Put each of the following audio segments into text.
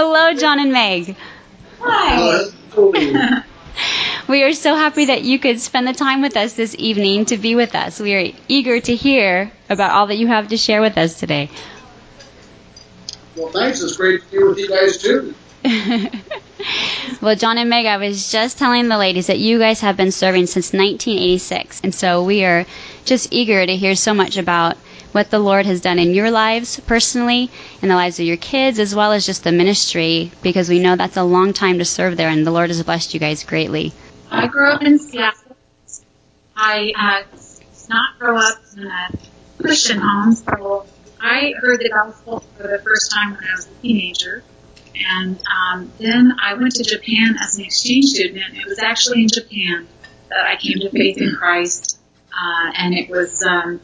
Hello, John and Meg. Hi. we are so happy that you could spend the time with us this evening to be with us. We are eager to hear about all that you have to share with us today. Well, thanks. It's great to be with you guys, too. well, John and Meg, I was just telling the ladies that you guys have been serving since 1986. And so we are just eager to hear so much about what the Lord has done in your lives personally, in the lives of your kids, as well as just the ministry, because we know that's a long time to serve there, and the Lord has blessed you guys greatly. I grew up in Seattle. I uh, did not grow up in a Christian home, so I heard the gospel for the first time when I was a teenager. And um, then I went to Japan as an exchange student, it was actually in Japan that I came to faith in Christ. Uh, and it was um,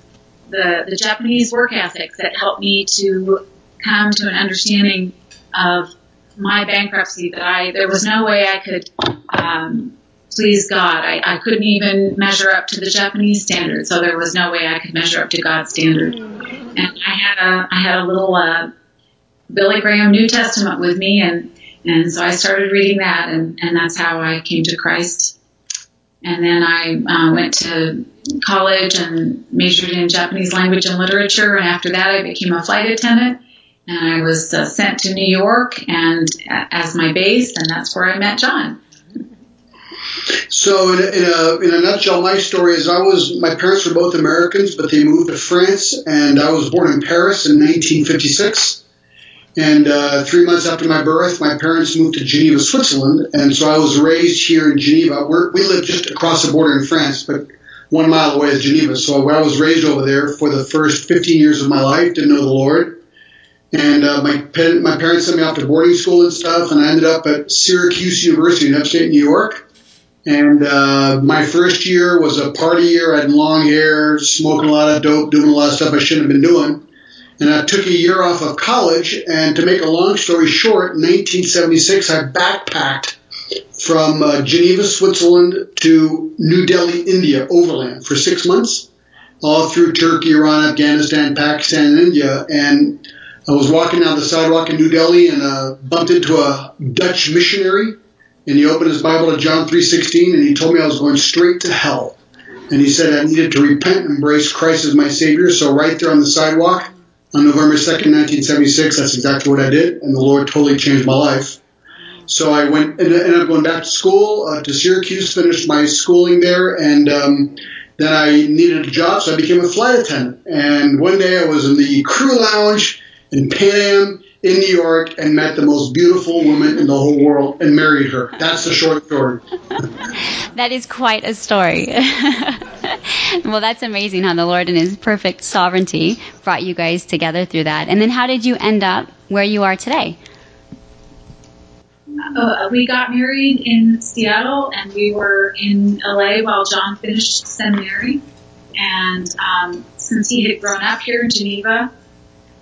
the, the Japanese work ethic that helped me to come to an understanding of my bankruptcy that I there was no way I could um, please God. I, I couldn't even measure up to the Japanese standard, so there was no way I could measure up to God's standard. And I had a I had a little uh, Billy Graham New Testament with me, and and so I started reading that, and and that's how I came to Christ. And then I uh, went to college and majored in Japanese language and literature, and after that I became a flight attendant. And I was uh, sent to New York and uh, as my base, and that's where I met John. So, in a, in a, in a nutshell, my story is I was my parents were both Americans, but they moved to France, and I was born in Paris in 1956. And uh, three months after my birth, my parents moved to Geneva, Switzerland, and so I was raised here in Geneva. We're, we just across the border in France, but one mile away is Geneva. So I was raised over there for the first 15 years of my life. Didn't know the Lord, and uh, my my parents sent me off to boarding school and stuff, and I ended up at Syracuse University in upstate New York. And uh, my first year was a party year. I had long hair, smoking a lot of dope, doing a lot of stuff I shouldn't have been doing. And I took a year off of college. And to make a long story short, in 1976, I backpacked from uh, Geneva, Switzerland to New Delhi, India, overland for six months, all through Turkey, Iran, Afghanistan, Pakistan, and India. And I was walking down the sidewalk in New Delhi and uh, bumped into a Dutch missionary. And he opened his Bible to John 3.16 and he told me I was going straight to hell. And he said I needed to repent and embrace Christ as my Savior. So right there on the sidewalk, on November 2nd, 1976. That's exactly what I did, and the Lord totally changed my life. So I went and ended up going back to school uh, to Syracuse, finished my schooling there, and um, then I needed a job, so I became a flight attendant. And one day I was in the crew lounge in Pan Am in New York and met the most beautiful woman in the whole world and married her. That's the short story. that is quite a story. well, that's amazing how the Lord in His perfect sovereignty brought you guys together through that. And then how did you end up where you are today? Uh, we got married in Seattle and we were in LA while John finished seminary. And um, since he had grown up here in Geneva,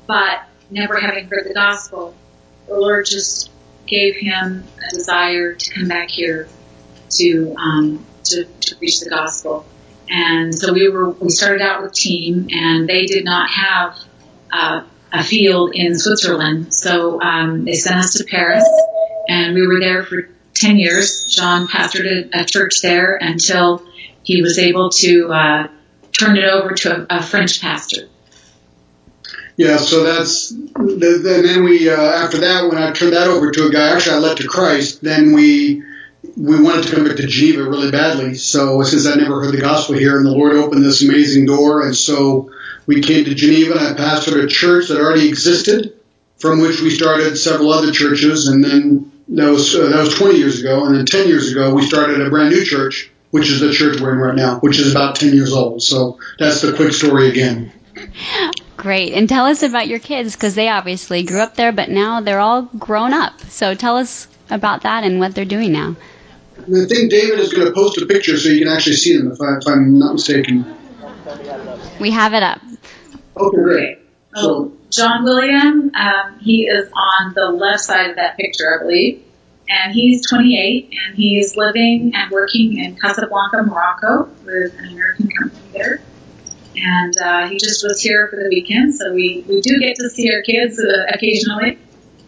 but never having heard the gospel, the Lord just gave him a desire to come back here to um, to, to preach the gospel. And so we were we started out with team, and they did not have uh, a field in Switzerland, so um, they sent us to Paris, and we were there for ten years. John pastored a, church there until he was able to uh, turn it over to a, a French pastor. Yeah, so that's the, then we uh, after that when I turned that over to a guy, actually I led to Christ. Then we we wanted to come back to Geneva really badly. So since I never heard the gospel here, and the Lord opened this amazing door, and so we came to Geneva, and I pastored a church that already existed, from which we started several other churches, and then that was uh, that was 20 years ago, and then 10 years ago we started a brand new church, which is the church we're in right now, which is about 10 years old. So that's the quick story again. Great. And tell us about your kids because they obviously grew up there, but now they're all grown up. So tell us about that and what they're doing now. I think David is going to post a picture so you can actually see them, if, I, am not mistaken. We have it up. Okay, great. So, John William, um, he is on the left side of that picture, I believe. And he's 28, and he's living and working in Casablanca, Morocco, with an American company there and uh, he just was here for the weekend, so we, we do get to see our kids uh, occasionally.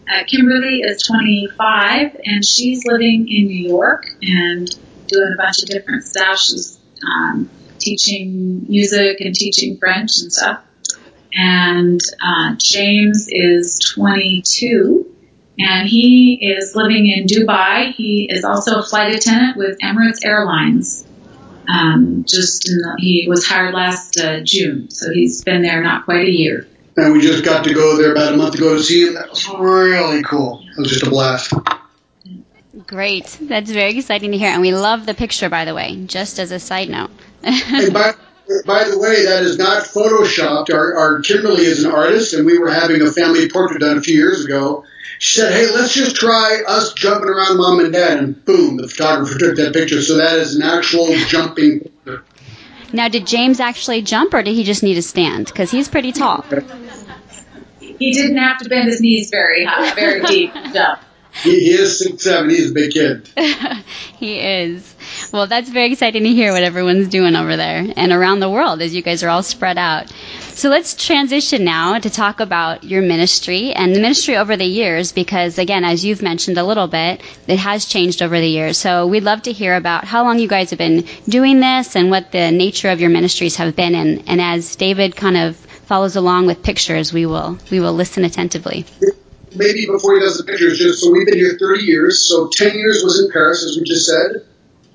Uh, Kimberly is 25 and she's living in New York and doing a bunch of different stuff. She's um, teaching music and teaching French and stuff. And uh, James is 22 and he is living in Dubai. He is also a flight attendant with Emirates Airlines. Um, just the, he was hired last uh, June, so he's been there not quite a year. And we just got to go there about a month ago to see him. That was really cool. It was just a blast. Great. That's very exciting to hear. And we love the picture, by the way, just as a side note. and by, by the way, that is not photoshopped. Our, our Kimberly is an artist, and we were having a family portrait done a few years ago. She said, hey, let's just try us jumping around mom and dad. And boom, the photographer took that picture. So that is an actual jumping now, did James actually jump, or did he just need to stand? Because he's pretty tall. He didn't have to bend his knees very high, very deep to jump. He, he is six seven. He's a big kid. he is. Well, that's very exciting to hear what everyone's doing over there and around the world as you guys are all spread out. So let's transition now to talk about your ministry and the ministry over the years because, again, as you've mentioned a little bit, it has changed over the years. So we'd love to hear about how long you guys have been doing this and what the nature of your ministries have been. And, and as David kind of follows along with pictures, we will, we will listen attentively. Maybe before he does the pictures, just so we've been here 30 years. So 10 years was in Paris, as we just said.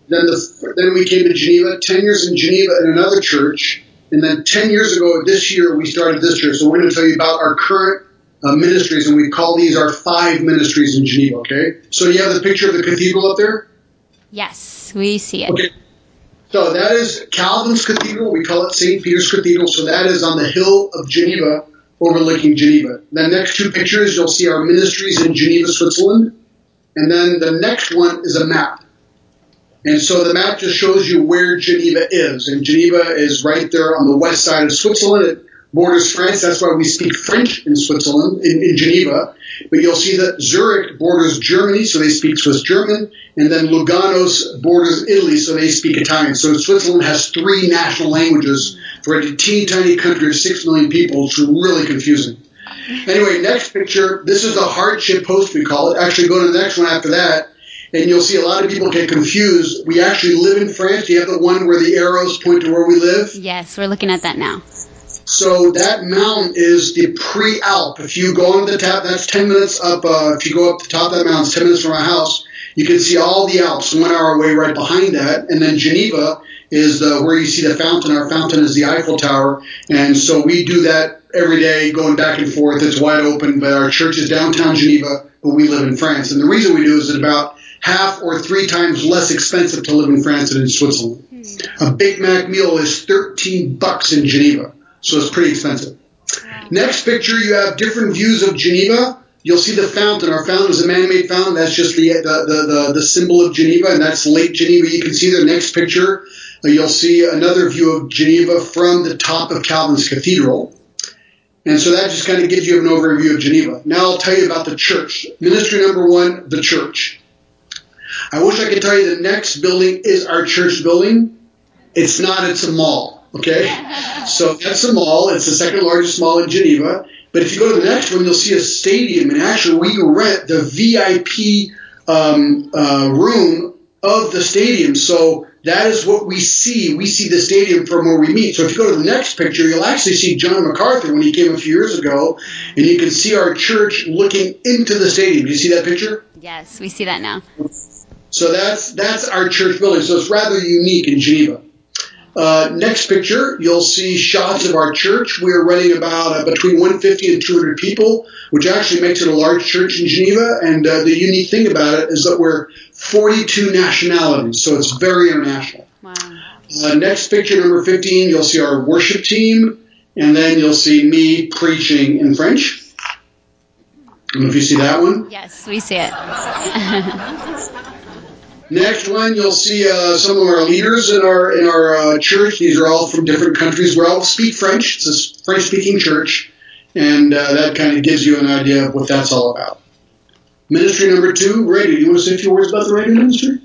Then the, then we came to Geneva, 10 years in Geneva in another church. And then 10 years ago, this year, we started this church. So we're going to tell you about our current uh, ministries, and we call these our five ministries in Geneva, okay? So you have the picture of the cathedral up there? Yes, we see it. Okay. So that is Calvin's Cathedral. We call it St. Peter's Cathedral. So that is on the hill of Geneva, overlooking Geneva. The next two pictures, you'll see our ministries in Geneva, Switzerland. And then the next one is a map. And so the map just shows you where Geneva is. And Geneva is right there on the west side of Switzerland. It borders France. That's why we speak French in Switzerland, in, in Geneva. But you'll see that Zurich borders Germany, so they speak Swiss German. And then Lugano borders Italy, so they speak Italian. So Switzerland has three national languages for a teeny tiny country of six million people. It's really confusing. Anyway, next picture. This is the hardship post, we call it. Actually, go to the next one after that and you'll see a lot of people get confused. We actually live in France. Do you have the one where the arrows point to where we live? Yes, we're looking at that now. So that mountain is the pre-Alp. If you go on the top, that's 10 minutes up. Uh, if you go up the top of that mountain, it's 10 minutes from our house. You can see all the Alps one hour away right behind that. And then Geneva is the, where you see the fountain. Our fountain is the Eiffel Tower. And so we do that every day going back and forth. It's wide open, but our church is downtown Geneva, but we live in France. And the reason we do is about half or three times less expensive to live in France than in Switzerland. Hmm. A Big Mac meal is 13 bucks in Geneva, so it's pretty expensive. Next picture, you have different views of Geneva. You'll see the fountain. Our fountain is a man-made fountain. That's just the, the, the, the, the symbol of Geneva, and that's Lake Geneva. You can see the next picture. Uh, you'll see another view of Geneva from the top of Calvin's Cathedral. And so that just kind of gives you an overview of Geneva. Now I'll tell you about the church. Ministry number one, the church. I wish I could tell you the next building is our church building. It's not, it's a mall. Okay? So that's a mall. It's the second largest mall in Geneva. But if you go to the next one, you'll see a stadium. And actually, we rent the VIP um, uh, room of the stadium. So that is what we see. We see the stadium from where we meet. So if you go to the next picture, you'll actually see John MacArthur when he came a few years ago, and you can see our church looking into the stadium. Do you see that picture? Yes, we see that now. So that's that's our church building. So it's rather unique in Geneva. Uh, next picture, you'll see shots of our church. We are running about uh, between 150 and 200 people, which actually makes it a large church in Geneva. And uh, the unique thing about it is that we're 42 nationalities, so it's very international. Wow. Uh, next picture, number 15, you'll see our worship team, and then you'll see me preaching in French. I don't know if you see that one. Yes, we see it. Next one, you'll see uh, some of our leaders in our in our uh, church. These are all from different countries. We all speak French. It's a French-speaking church, and uh, that kind of gives you an idea of what that's all about. Ministry number two, radio. Do you want to say a few words about the radio ministry?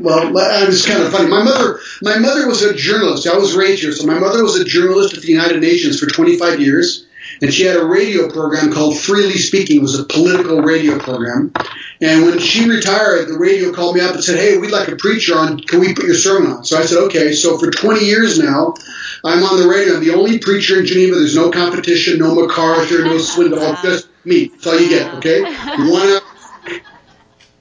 Well, it's kind of funny. My mother, my mother was a journalist. I was raised here, so my mother was a journalist at the United Nations for 25 years. And she had a radio program called Freely Speaking. It was a political radio program. And when she retired, the radio called me up and said, "Hey, we'd like a preacher on. Can we put your sermon on?" So I said, "Okay." So for 20 years now, I'm on the radio. I'm the only preacher in Geneva. There's no competition, no MacArthur, no Swindoll, just me. That's all you get. Okay, one hour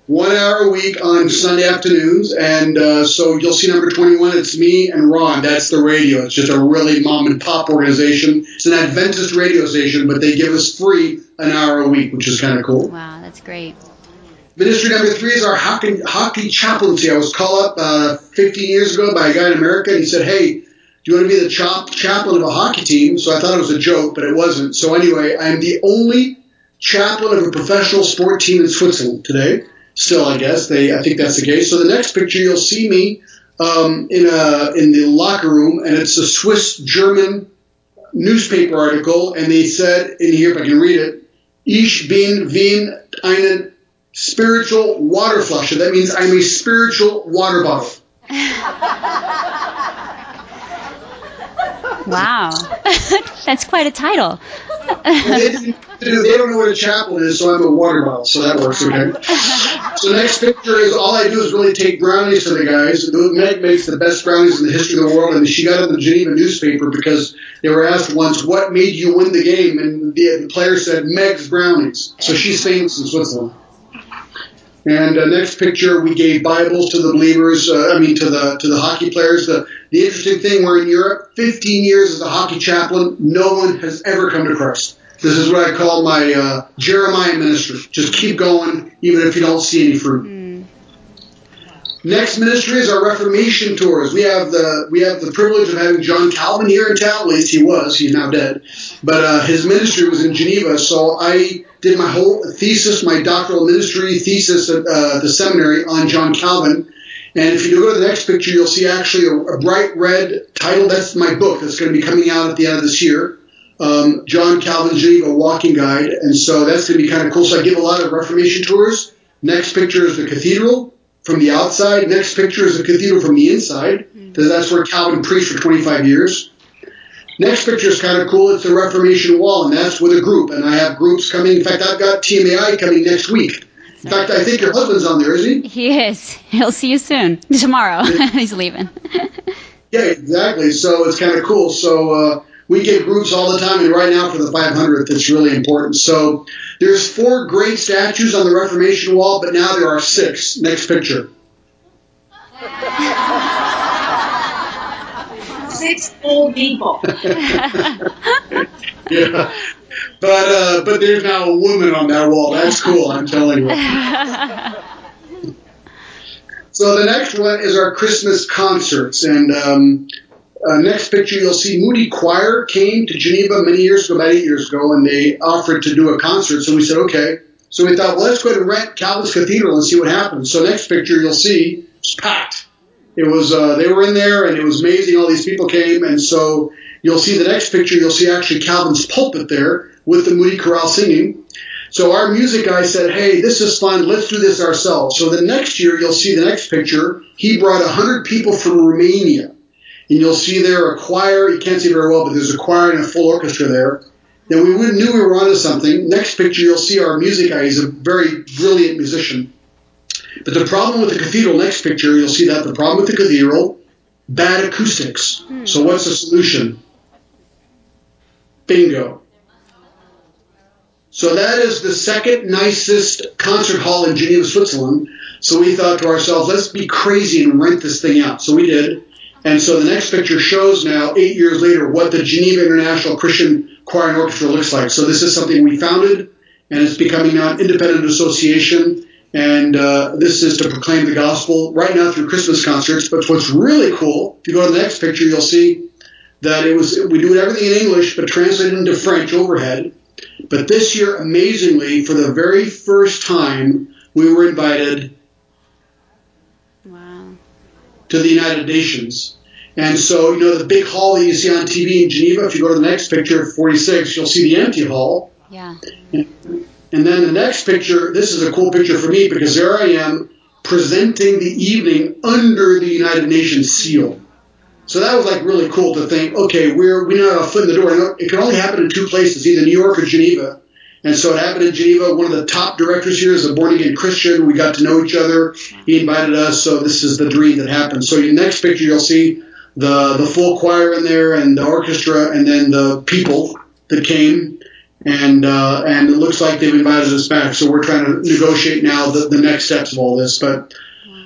one hour a week on Sunday afternoons. And uh, so you'll see number 21. It's me and Ron. That's the radio. It's just a really mom and pop organization. It's an Adventist radio station, but they give us free an hour a week, which is kind of cool. Wow, that's great. Ministry number three is our hockey, hockey chaplaincy. I was called up uh, 15 years ago by a guy in America, and he said, "Hey, do you want to be the chop, chaplain of a hockey team?" So I thought it was a joke, but it wasn't. So anyway, I am the only chaplain of a professional sport team in Switzerland today still, I guess. They, I think that's the case. So the next picture, you'll see me um, in a in the locker room, and it's a Swiss German newspaper article, and they said in here, if I can read it, Ich bin wie einen spiritual water flusher. That means I'm a spiritual water bottle. wow, that's quite a title. they, they don't know what a chaplain is, so I'm a water bottle, so that works okay. so next picture is all I do is really take brownies to the guys. Meg makes the best brownies in the history of the world, and she got it in the Geneva newspaper because they were asked once, "What made you win the game?" And the, the player said, "Meg's brownies." So she's famous in Switzerland. And uh, next picture, we gave Bibles to the believers. Uh, I mean, to the to the hockey players. The the interesting thing, we're in Europe. 15 years as a hockey chaplain, no one has ever come to Christ. This is what I call my uh, Jeremiah ministry. Just keep going, even if you don't see any fruit. Mm. Next ministry is our Reformation tours. We have the we have the privilege of having John Calvin here in town. At least he was. He's now dead, but uh, his ministry was in Geneva. So I did my whole thesis, my doctoral ministry thesis at uh, the seminary on John Calvin. And if you go to the next picture, you'll see actually a, a bright red title. That's my book that's going to be coming out at the end of this year um, John Calvin Geneva Walking Guide, and so that's going to be kind of cool. So I give a lot of Reformation tours. Next picture is the cathedral from the outside. Next picture is the cathedral from the inside, because that's where Calvin preached for 25 years. Next picture is kind of cool. It's the Reformation Wall, and that's with a group. And I have groups coming. In fact, I've got TMAI coming next week. In fact, I think your husband's on there, isn't he? He is. He'll see you soon. Tomorrow. He's leaving. yeah, exactly. So it's kind of cool. So uh, we get groups all the time, and right now for the 500th, it's really important. So there's four great statues on the Reformation wall, but now there are six. Next picture. Six old people. yeah. But uh, but there's now a woman on that wall. That's cool. I'm telling you. so the next one is our Christmas concerts, and um, uh, next picture, you'll see Moody Choir came to Geneva many years ago, about eight years ago, and they offered to do a concert. So we said, okay. So we thought, well, let's go to rent Calvin's Cathedral and see what happens. So next picture, you'll see it's packed. It was uh, they were in there, and it was amazing. All these people came, and so you'll see the next picture. You'll see actually Calvin's pulpit there with the Moody Chorale singing. So our music guy said, hey, this is fun. Let's do this ourselves. So the next year, you'll see the next picture. He brought 100 people from Romania and you'll see there a choir. You can't see very well, but there's a choir and a full orchestra there. Then we knew we were onto something. Next picture, you'll see our music guy. He's a very brilliant musician. But the problem with the cathedral, next picture, you'll see that the problem with the cathedral, bad acoustics. Hmm. So what's the solution? Bingo. So that is the second nicest concert hall in Geneva, Switzerland. So we thought to ourselves, let's be crazy and rent this thing out. So we did. And so the next picture shows now, eight years later, what the Geneva International Christian Choir and Orchestra looks like. So this is something we founded, and it's becoming now an independent association. And uh, this is to proclaim the gospel right now through Christmas concerts. But what's really cool, if you go to the next picture, you'll see that it was we do everything in English, but translated into French overhead. But this year, amazingly, for the very first time, we were invited to the United Nations. And so, you know, the big hall that you see on TV in Geneva, if you go to the next picture, 46, you'll see the empty hall. Yeah. And then the next picture, this is a cool picture for me because there I am presenting the evening under the United Nations seal. So that was like really cool to think, okay, we're we now have a foot in the door. It can only happen in two places, either New York or Geneva. And so it happened in Geneva. One of the top directors here is a born again Christian. We got to know each other. He invited us, so this is the dream that happened. So the next picture, you'll see the the full choir in there and the orchestra, and then the people that came. And uh, and it looks like they've invited us back. So we're trying to negotiate now the, the next steps of all this. But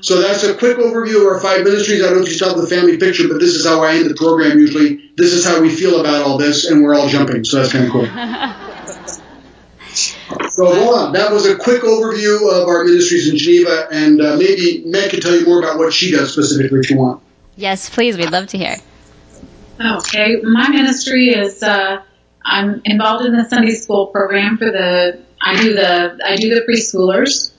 so that's a quick overview of our five ministries. I don't know if you saw the family picture, but this is how I end the program usually. This is how we feel about all this, and we're all jumping. So that's kind of cool. so hold on. That was a quick overview of our ministries in Geneva, and uh, maybe Meg can tell you more about what she does specifically if you want. Yes, please. We'd love to hear. Okay, my ministry is uh, I'm involved in the Sunday school program for the I do the I do the preschoolers,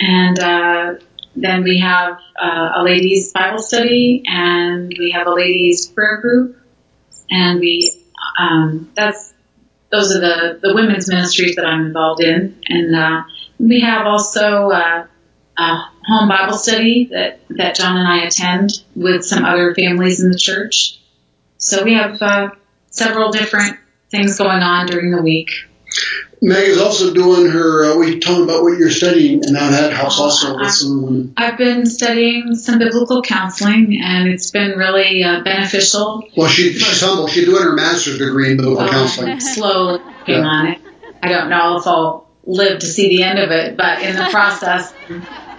and uh, then we have uh, a ladies Bible study, and we have a ladies prayer group, and we um, that's those are the the women's ministries that I'm involved in, and uh, we have also uh, a home Bible study that that John and I attend with some other families in the church. So we have uh, several different things going on during the week. Meg is also doing her. Uh, we talking about what you're studying, and now that helps also with some women. I've been studying some biblical counseling, and it's been really uh, beneficial. Well, she, she's humble. She's doing her master's degree in biblical Well, counseling. Slowly working Yeah. on it. I don't know if I'll live to see the end of it, but in the process,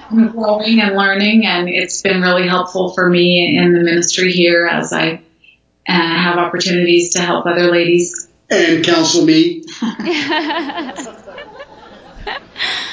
I'm growing and learning, and it's been really helpful for me in the ministry here as I uh, have opportunities to help other ladies. And counsel me.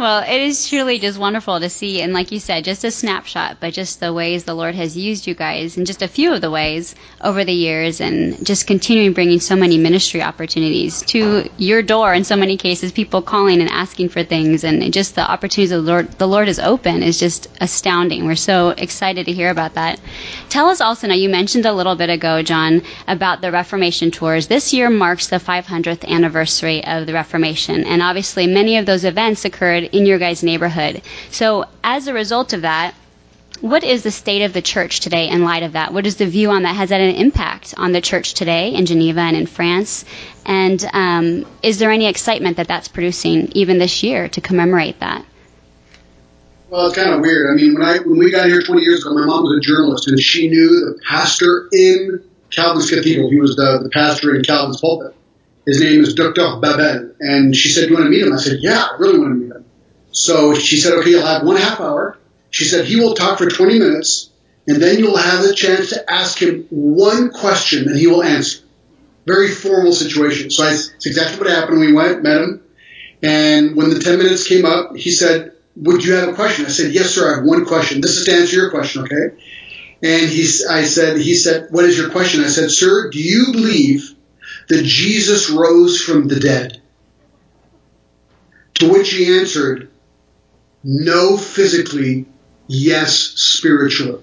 Well, it is truly just wonderful to see, and like you said, just a snapshot, but just the ways the Lord has used you guys, and just a few of the ways over the years, and just continuing bringing so many ministry opportunities to your door. In so many cases, people calling and asking for things, and just the opportunities the Lord the Lord has opened is just astounding. We're so excited to hear about that. Tell us also now. You mentioned a little bit ago, John, about the Reformation tours. This year marks the 500th anniversary of the Reformation, and obviously many of those events occurred in your guys' neighborhood. So, as a result of that, what is the state of the church today in light of that? What is the view on that? Has that an impact on the church today in Geneva and in France? And um, is there any excitement that that's producing even this year to commemorate that? Well, it's kind of weird. I mean, when I when we got here 20 years ago, my mom was a journalist, and she knew the pastor in Calvin's Cathedral. He was the, the pastor in Calvin's pulpit. His name is Dr. Babel, and she said, "Do you want to meet him?" I said, "Yeah, I really want to meet him." So she said, "Okay, you'll have one half hour." She said he will talk for 20 minutes, and then you'll have the chance to ask him one question, and he will answer. Very formal situation. So I, it's exactly what happened. We went, met him, and when the 10 minutes came up, he said, would you have a question? I said, yes, sir. I have one question. This is to answer your question, okay? And he, I said, he said, what is your question? I said, sir, do you believe that Jesus rose from the dead? To which he answered, no physically, yes spiritually.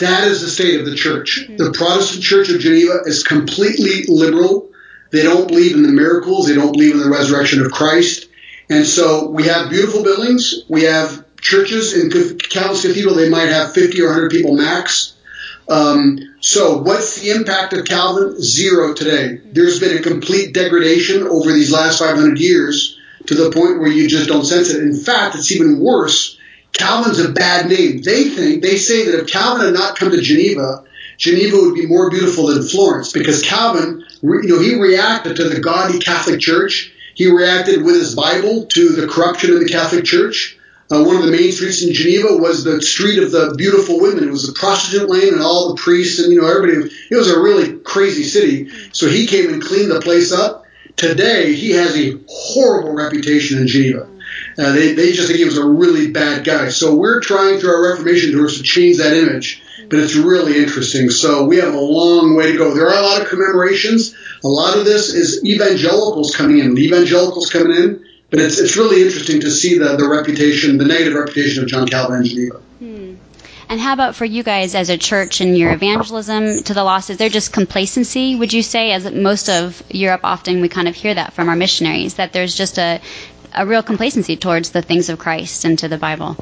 That is the state of the church. The Protestant Church of Geneva is completely liberal. They don't believe in the miracles. They don't believe in the resurrection of Christ. And so we have beautiful buildings. We have churches in Calvin's Cathedral. They might have 50 or 100 people max. Um, so what's the impact of Calvin? Zero today. There's been a complete degradation over these last 500 years to the point where you just don't sense it. In fact, it's even worse. Calvin's a bad name. They think, they say that if Calvin had not come to Geneva, Geneva would be more beautiful than Florence because Calvin, you know, he reacted to the gaudy Catholic Church. He reacted with his Bible to the corruption in the Catholic Church. Uh, one of the main streets in Geneva was the street of the beautiful women. It was the prostitute lane and all the priests and, you know, everybody. It was a really crazy city. So he came and cleaned the place up. Today, he has a horrible reputation in Geneva. Uh, they, they just think he was a really bad guy. So we're trying through our Reformation tours to change that image, but it's really interesting. So we have a long way to go. There are a lot of commemorations. A lot of this is evangelicals coming in, evangelicals coming in, but it's, it's really interesting to see the, the reputation, the negative reputation of John Calvin in Geneva. And how about for you guys as a church and your evangelism to the lost? Is there just complacency, would you say, as most of Europe often we kind of hear that from our missionaries, that there's just a, a real complacency towards the things of Christ and to the Bible?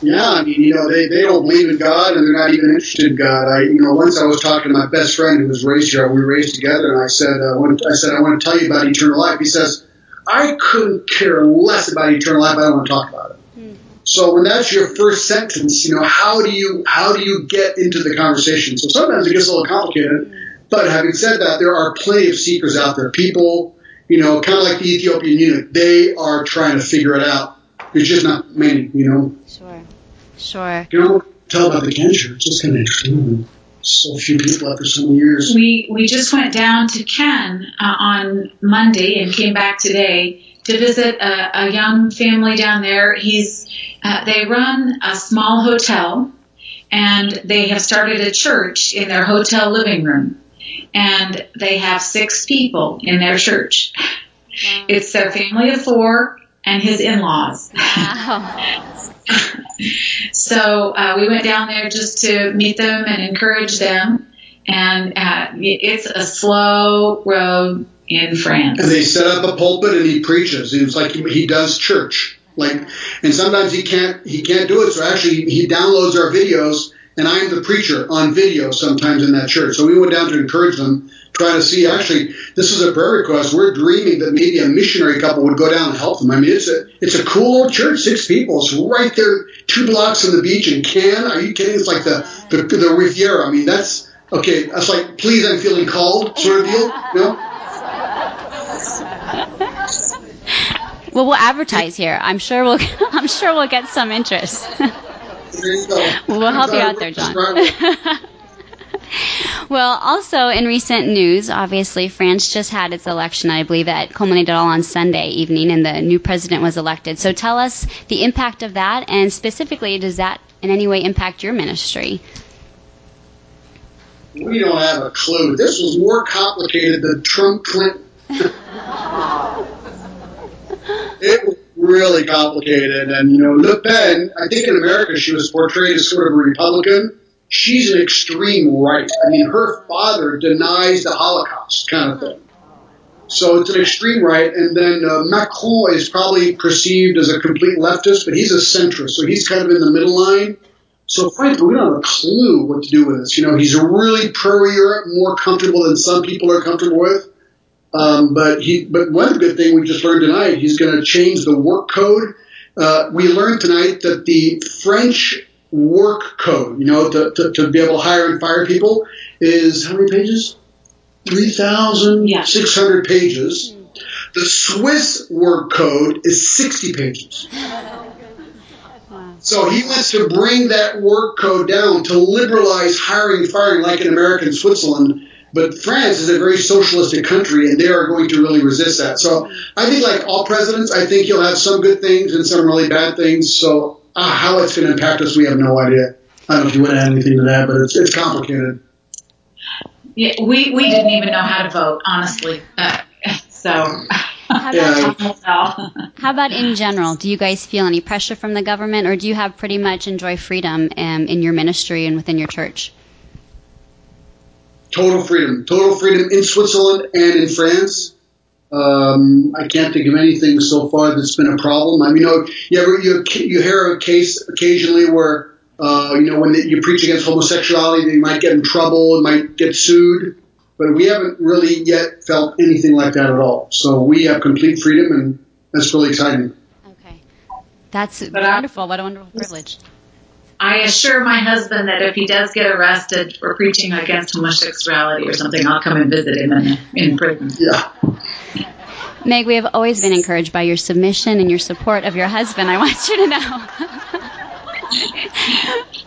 Yeah, I mean, you know, they, they don't believe in God and they're not even interested in God. I, you know, once I was talking to my best friend who was raised here. We were raised together, and I said, uh, when, I said, I want to tell you about eternal life. He says, I couldn't care less about eternal life. I don't want to talk about it. So when that's your first sentence, you know, how do you how do you get into the conversation? So sometimes it gets a little complicated. But having said that, there are plenty of seekers out there. People, you know, kind of like the Ethiopian eunuch, they are trying to figure it out. There's just not many, you know. Sure. Sure. You know, tell about the cancer. It's just kind of interesting. So few people after so many years. We we just went down to Cannes uh, on Monday and came back today to visit a, a young family down there. He's uh, they run a small hotel and they have started a church in their hotel living room and they have six people in their church. Wow. It's their family of four and his in-laws. Wow. so uh, we went down there just to meet them and encourage them. And uh, it's a slow road in France. And they set up a pulpit and he preaches. It's like he, he does church. Like, and sometimes he can't he can't do it. So actually, he downloads our videos, and I'm the preacher on video sometimes in that church. So we went down to encourage them trying to see. Actually, this is a prayer request. We're dreaming that maybe a missionary couple would go down and help them. I mean, it's a it's a cool old church, six people. It's right there, two blocks from the beach in Cannes. Are you kidding? It's like the the, the Riviera. I mean, that's okay. That's like, please, I'm feeling called, sort of deal. No. Well, we'll advertise here. I'm sure we'll. I'm sure we'll get some interest. we'll help you out there, John. well, also in recent news, obviously France just had its election. I believe that culminated all on Sunday evening, and the new president was elected. So tell us the impact of that, and specifically, does that in any way impact your ministry? We don't have a clue. This was more complicated than Trump Clinton. it was really complicated, and you know, Le Pen. I think in America she was portrayed as sort of a Republican she's an extreme right. I mean, her father denies the Holocaust kind of thing. So it's an extreme right. And then uh, Macron is probably perceived as a complete leftist, but he's a centrist. So he's kind of in the middle line. So frankly, we don't have a clue what to do with this. You know, he's really pro-Europe, more comfortable than some people are comfortable with. Um, but he, but one good thing we just learned tonight, he's going to change the work code. Uh, we learned tonight that the French work code, you know, to, to, to be able to hire and fire people is how many pages? 3,600 yeah. pages. The Swiss work code is 60 pages. So he wants to bring that work code down to liberalize hiring and firing like in American Switzerland. But France is a very socialistic country, and they are going to really resist that. So I think, like all presidents, I think you'll have some good things and some really bad things. So uh, how it's going to impact us, we have no idea. I don't know if you want to add anything to that, but it's, it's complicated. Yeah, we, we didn't even know how to vote, honestly. Uh, so. How about, how about in general? Do you guys feel any pressure from the government, or do you have pretty much enjoy freedom um, in your ministry and within your church? Total freedom. Total freedom in Switzerland and in France. Um, I can't think of anything so far that's been a problem. I mean, you know, you ever you, you hear a case occasionally where uh, you know when the, you preach against homosexuality, they might get in trouble, might get sued, but we haven't really yet felt anything like that at all. So we have complete freedom, and that's really exciting. Okay, that's but wonderful. I, what a wonderful privilege. I assure my husband that if he does get arrested for preaching against homosexuality or something, I'll come and visit him in, in prison. Yeah. Meg, we have always been encouraged by your submission and your support of your husband. I want you to know.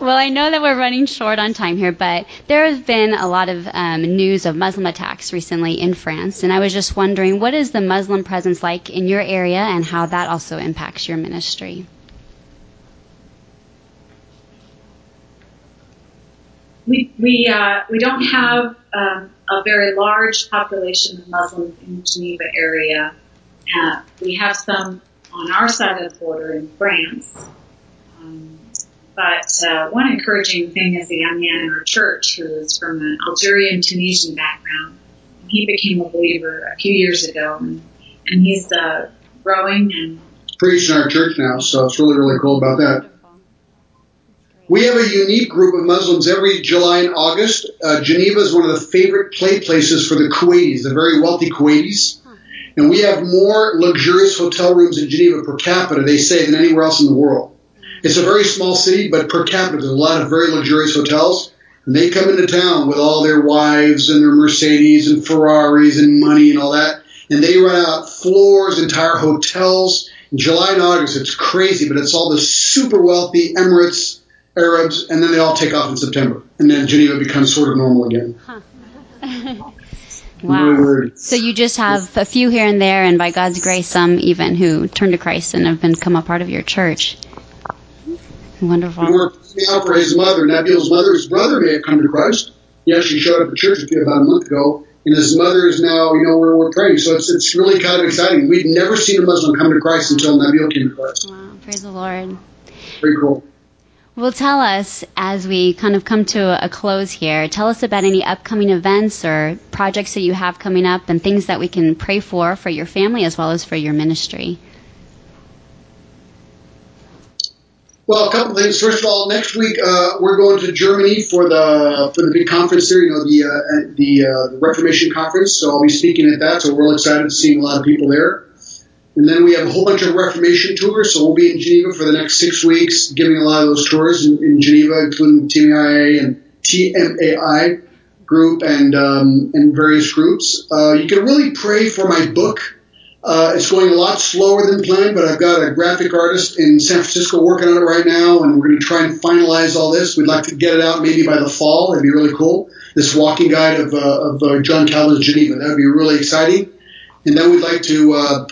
well, I know that we're running short on time here, but there has been a lot of um, news of Muslim attacks recently in France, and I was just wondering what is the Muslim presence like in your area and how that also impacts your ministry? We we uh, we don't have um, a very large population of Muslims in the Geneva area. Uh, we have some on our side of the border in France. Um, but uh, one encouraging thing is a young man in our church who is from an Algerian Tunisian background. He became a believer a few years ago, and, and he's uh, growing and preaching our church now. So it's really really cool about that. We have a unique group of Muslims every July and August. Uh, Geneva is one of the favorite play places for the Kuwaitis, the very wealthy Kuwaitis. And we have more luxurious hotel rooms in Geneva per capita, they say, than anywhere else in the world. It's a very small city, but per capita, there's a lot of very luxurious hotels. And they come into town with all their wives and their Mercedes and Ferraris and money and all that. And they rent out floors, entire hotels. In July and August, it's crazy, but it's all the super wealthy Emirates, Arabs, and then they all take off in September. And then Geneva becomes sort of normal again. Huh. wow. So you just have a few here and there, and by God's grace, some even who turn to Christ and have become a part of your church. Wonderful. And we're out for his mother, Nabil's mother. His brother may have come to Christ. He actually showed up at church with you about a month ago, and his mother is now, you know, we're, we're praying. So it's it's really kind of exciting. We'd never seen a Muslim come to Christ until Nabil came to Christ. Wow, praise the Lord. Very cool. Well, tell us as we kind of come to a close here. Tell us about any upcoming events or projects that you have coming up, and things that we can pray for for your family as well as for your ministry. Well, a couple things. First of all, next week uh, we're going to Germany for the for the big conference there. You know, the uh, the, uh, Reformation conference. So I'll be speaking at that. So we're real excited to see a lot of people there. And then we have a whole bunch of Reformation tours. So we'll be in Geneva for the next six weeks, giving a lot of those tours in, in Geneva, including TMAI and TMAI group and um, and various groups. Uh, you can really pray for my book. Uh, it's going a lot slower than planned, but I've got a graphic artist in San Francisco working on it right now, and we're going to try and finalize all this. We'd like to get it out maybe by the fall. It'd be really cool. This walking guide of, uh, of uh, John Calvin's Geneva. That would be really exciting. And then we'd like to, uh,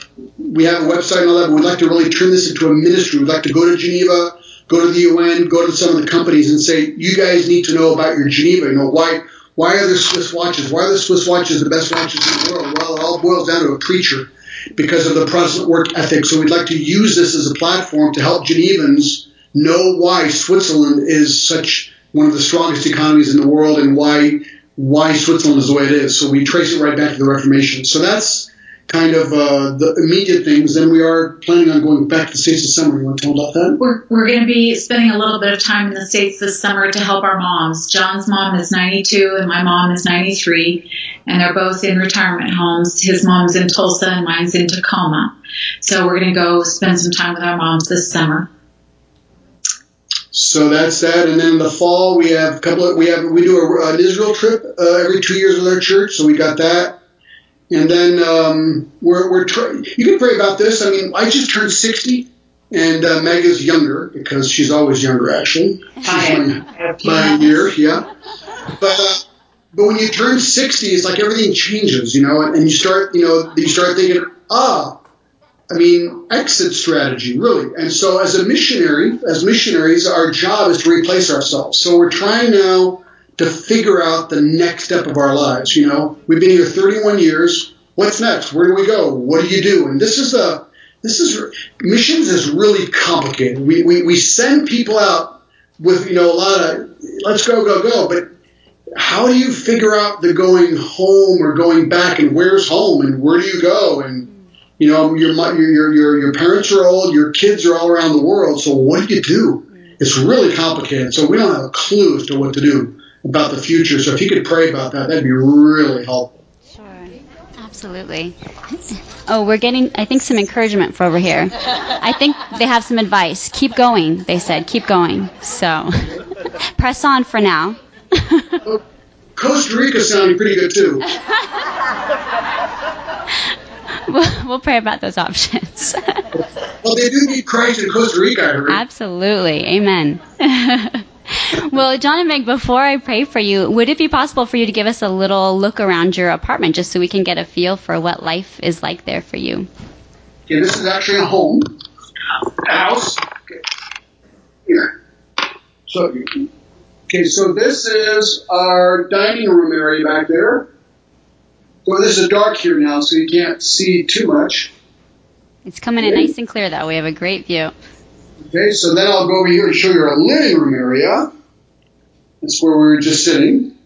we have a website and all that, but we'd like to really turn this into a ministry. We'd like to go to Geneva, go to the UN, go to some of the companies and say, you guys need to know about your Geneva. You know, why, why are the Swiss watches? Why are the Swiss watches the best watches in the world? Well, it all boils down to a preacher because of the Protestant work ethic. So we'd like to use this as a platform to help Genevans know why Switzerland is such one of the strongest economies in the world and why why Switzerland is the way it is. So we trace it right back to the Reformation. So that's kind of uh, the immediate things. Then we are planning on going back to the States this summer. You want to tell about that? We're, we're going to be spending a little bit of time in the States this summer to help our moms. John's mom is 92 and my mom is 93, and they're both in retirement homes. His mom's in Tulsa and mine's in Tacoma. So we're going to go spend some time with our moms this summer. So that's that, and then in the fall we have a couple of we have we do a, an Israel trip uh, every two years with our church, so we got that. And then um, we're, we're try- you can pray about this. I mean, I just turned 60, and uh, Meg is younger because she's always younger, actually. She's my, my year, yeah. But uh, but when you turn 60, it's like everything changes, you know, and, and you start, you know, you start thinking, ah, I mean, exit strategy, really. And so as a missionary, as missionaries, our job is to replace ourselves. So we're trying now to figure out the next step of our lives. You know, we've been here 31 years. What's next? Where do we go? What do you do? And this is the this is missions is really complicated. We, we, we send people out with you know a lot of let's go go go, but how do you figure out the going home or going back and where's home and where do you go and you know your your your your parents are old, your kids are all around the world, so what do you do? It's really complicated. So we don't have a clue as to what to do about the future. So if you could pray about that, that'd be really helpful. Sure. Absolutely. Oh, we're getting, I think, some encouragement for over here. I think they have some advice. Keep going, they said. Keep going. So press on for now. Costa Rica sounding pretty good too. we'll, we'll pray about those options. well, they do need Christ in Costa Rica. Absolutely. Amen. well, John and Meg, before I pray for you, would it be possible for you to give us a little look around your apartment just so we can get a feel for what life is like there for you? Okay, this is actually a home, a house. Okay. Here. So, okay, so this is our dining room area back there. Well, this is dark here now, so you can't see too much. It's coming in nice and clear, though. We have a great view. Okay, so then I'll go over here and show you our living room area. That's where we were just sitting.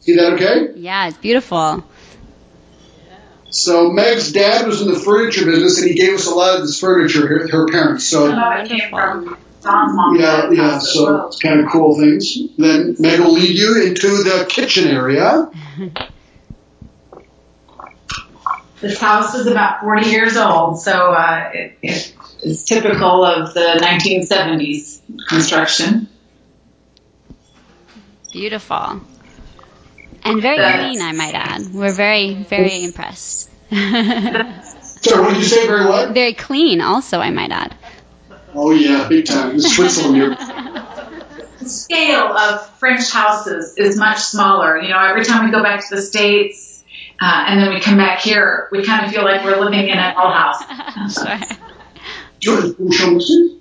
See that okay? Yeah, it's beautiful. So Meg's dad was in the furniture business, and he gave us a lot of this furniture. Her, her parents. So Some of it came from Don's mom. yeah, yeah. So it's kind of cool things. Then Meg will lead you into the kitchen area. This house is about 40 years old, so uh, it, it is typical of the 1970s construction. Beautiful. And very That's- clean, I might add. We're very, very impressed. So what did you say? Very what? very clean, also, I might add. Oh yeah, big time. It's Switzerland here. The scale of French houses is much smaller. You know, every time we go back to the States uh, and then we come back here, we kind of feel like we're living in an old house. Sure. Do you want to show me this?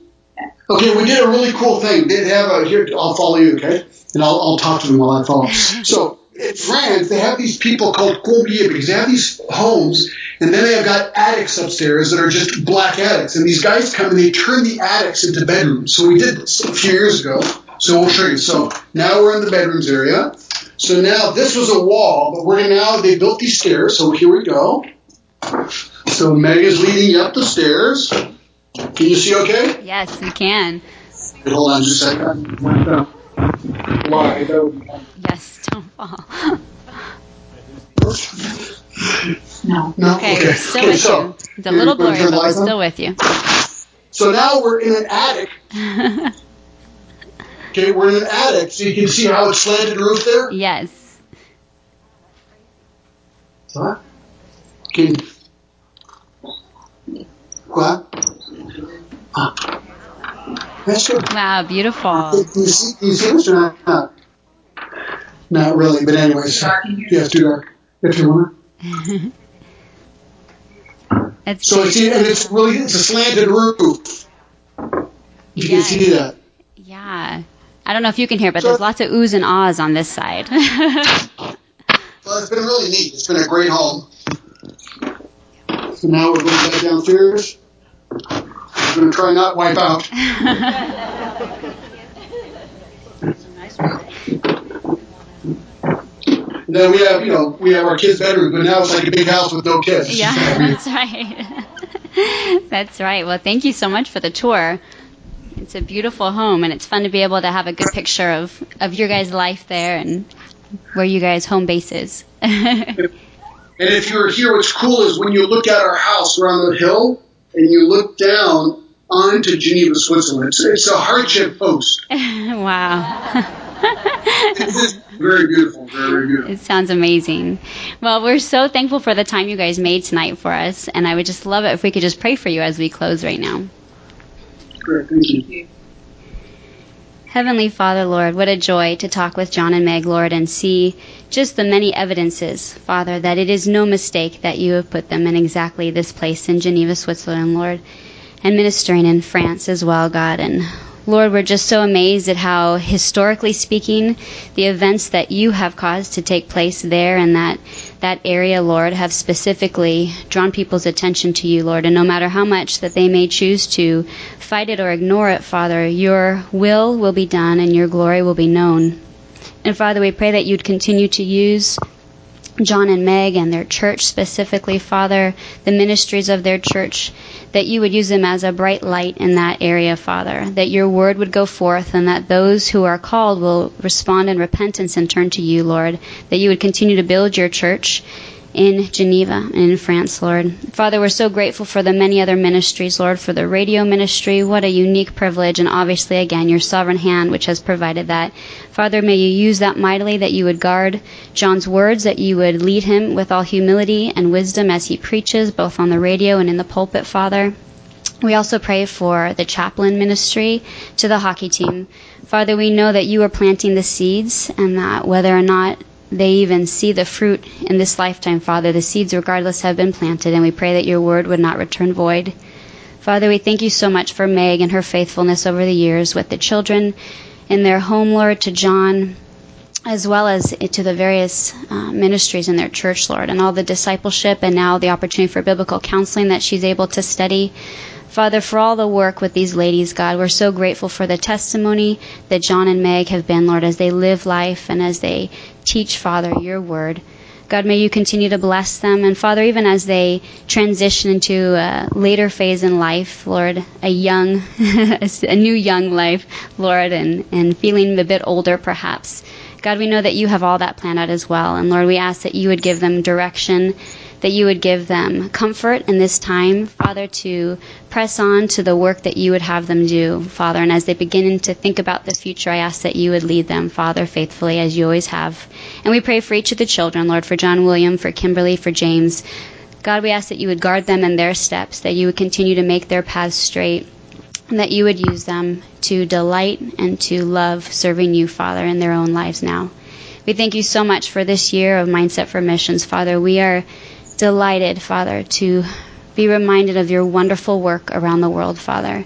Okay, we did a really cool thing. They have a here. I'll follow you, okay? And I'll, I'll talk to them while I follow. So in France, they have these people called combiers because they have these homes, and then they have got attics upstairs that are just black attics. And these guys come and they turn the attics into bedrooms. So we did this a few years ago. So we'll show you. So now we're in the bedrooms area. So now this was a wall, but we're gonna now they built these stairs. So here we go. So Meg is leading up the stairs. Can you see okay? Yes, we can. Wait, hold on just a second. Why? That would be- Yes, don't fall. No. No? Okay, Okay. we're still okay, with so, you. It's a little blurry, but we're lights on? still with you. so now we're in an attic. Okay, we're in an attic, so you can see how it's slanted roof there. yes. What? Can what? That's. Wow, beautiful. You see, you see this or not? Not, really, but anyways. Dark in here. Yeah, it's too dark. If you want. It's So it's and it's really it's a slanted roof. You can see that. yeah. I don't know if you can hear, but So- there's lots of oohs and ahs on this side. Well, it's been really neat. It's been a great home. So now we're going back downstairs. I'm going to try not wipe out. And then we have, you know, we have our kids' bedroom, but now it's like a big house with no kids. Yeah, just kinda weird. that's right. that's right. Well, thank you so much for the tour. It's a beautiful home, and it's fun to be able to have a good picture of, of your guys' life there and where you guys' home base is. And if you're here, what's cool is when you look at our house, we're on the hill, and you look down onto Geneva, Switzerland. It's, it's a hardship post. wow. It's very beautiful, very, very beautiful. It sounds amazing. Well, we're so thankful for the time you guys made tonight for us, and I would just love it if we could just pray for you as we close right now. Great, thank you. Heavenly Father, Lord, what a joy to talk with John and Meg, Lord, and see just the many evidences, Father, that it is no mistake that you have put them in exactly this place in Geneva, Switzerland, Lord, and ministering in France as well, God. And Lord, we're just so amazed at how, historically speaking, the events that you have caused to take place there and that that area, Lord, have specifically drawn people's attention to you, Lord. And no matter how much that they may choose to fight it or ignore it, Father, your will will be done and your glory will be known. And Father, we pray that you'd continue to use John and Meg and their church specifically, Father, the ministries of their church, that you would use them as a bright light in that area, Father, that your word would go forth and that those who are called will respond in repentance and turn to you, Lord, that you would continue to build your church in Geneva and in France, Lord. Father, we're so grateful for the many other ministries, Lord, for the radio ministry. What a unique privilege, and obviously, again, your sovereign hand which has provided that. Father, may you use that mightily, that you would guard John's words, that you would lead him with all humility and wisdom as he preaches, both on the radio and in the pulpit, Father. We also pray for the chaplain ministry to the hockey team. Father, we know that you are planting the seeds and that whether or not they even see the fruit in this lifetime, Father, the seeds regardless have been planted, and we pray that your word would not return void. Father, we thank you so much for Meg and her faithfulness over the years with the children in their home, Lord, to John, as well as to the various uh, ministries in their church, Lord, and all the discipleship and now the opportunity for biblical counseling that she's able to study. Father, for all the work with these ladies, God, we're so grateful for the testimony that John and Meg have been, Lord, as they live life and as they teach, Father, your word. God, may you continue to bless them. And Father, even as they transition into a later phase in life, Lord, a young, a new young life, Lord, and, and feeling a bit older perhaps. God, we know that you have all that planned out as well. And Lord, we ask that you would give them direction that you would give them comfort in this time, Father, to press on to the work that you would have them do, Father. And as they begin to think about the future, I ask that you would lead them, Father, faithfully, as you always have. And we pray for each of the children, Lord, for John William, for Kimberly, for James. God, we ask that you would guard them in their steps, that you would continue to make their paths straight, and that you would use them to delight and to love serving you, Father, in their own lives now. We thank you so much for this year of Mindset for Missions, Father. We are delighted, Father, to be reminded of your wonderful work around the world, Father.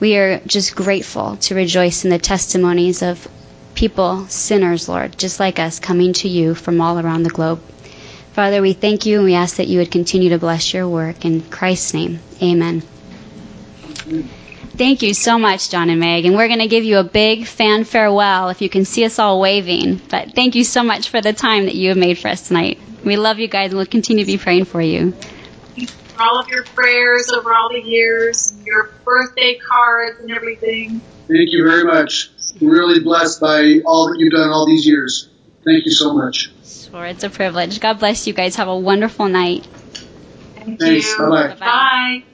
We are just grateful to rejoice in the testimonies of people, sinners, Lord, just like us, coming to you from all around the globe. Father, we thank you and we ask that you would continue to bless your work. In Christ's name, amen. Thank you so much, John and Meg. And we're going to give you a big fan farewell if you can see us all waving. But thank you so much for the time that you have made for us tonight. We love you guys and we'll continue to be praying for you. For all of your prayers over all the years, and your birthday cards and everything. Thank you very much. I'm really blessed by all that you've done all these years. Thank you so much. Sure, it's a privilege. God bless you guys. Have a wonderful night. Thank Thanks. you. Bye-bye. Bye.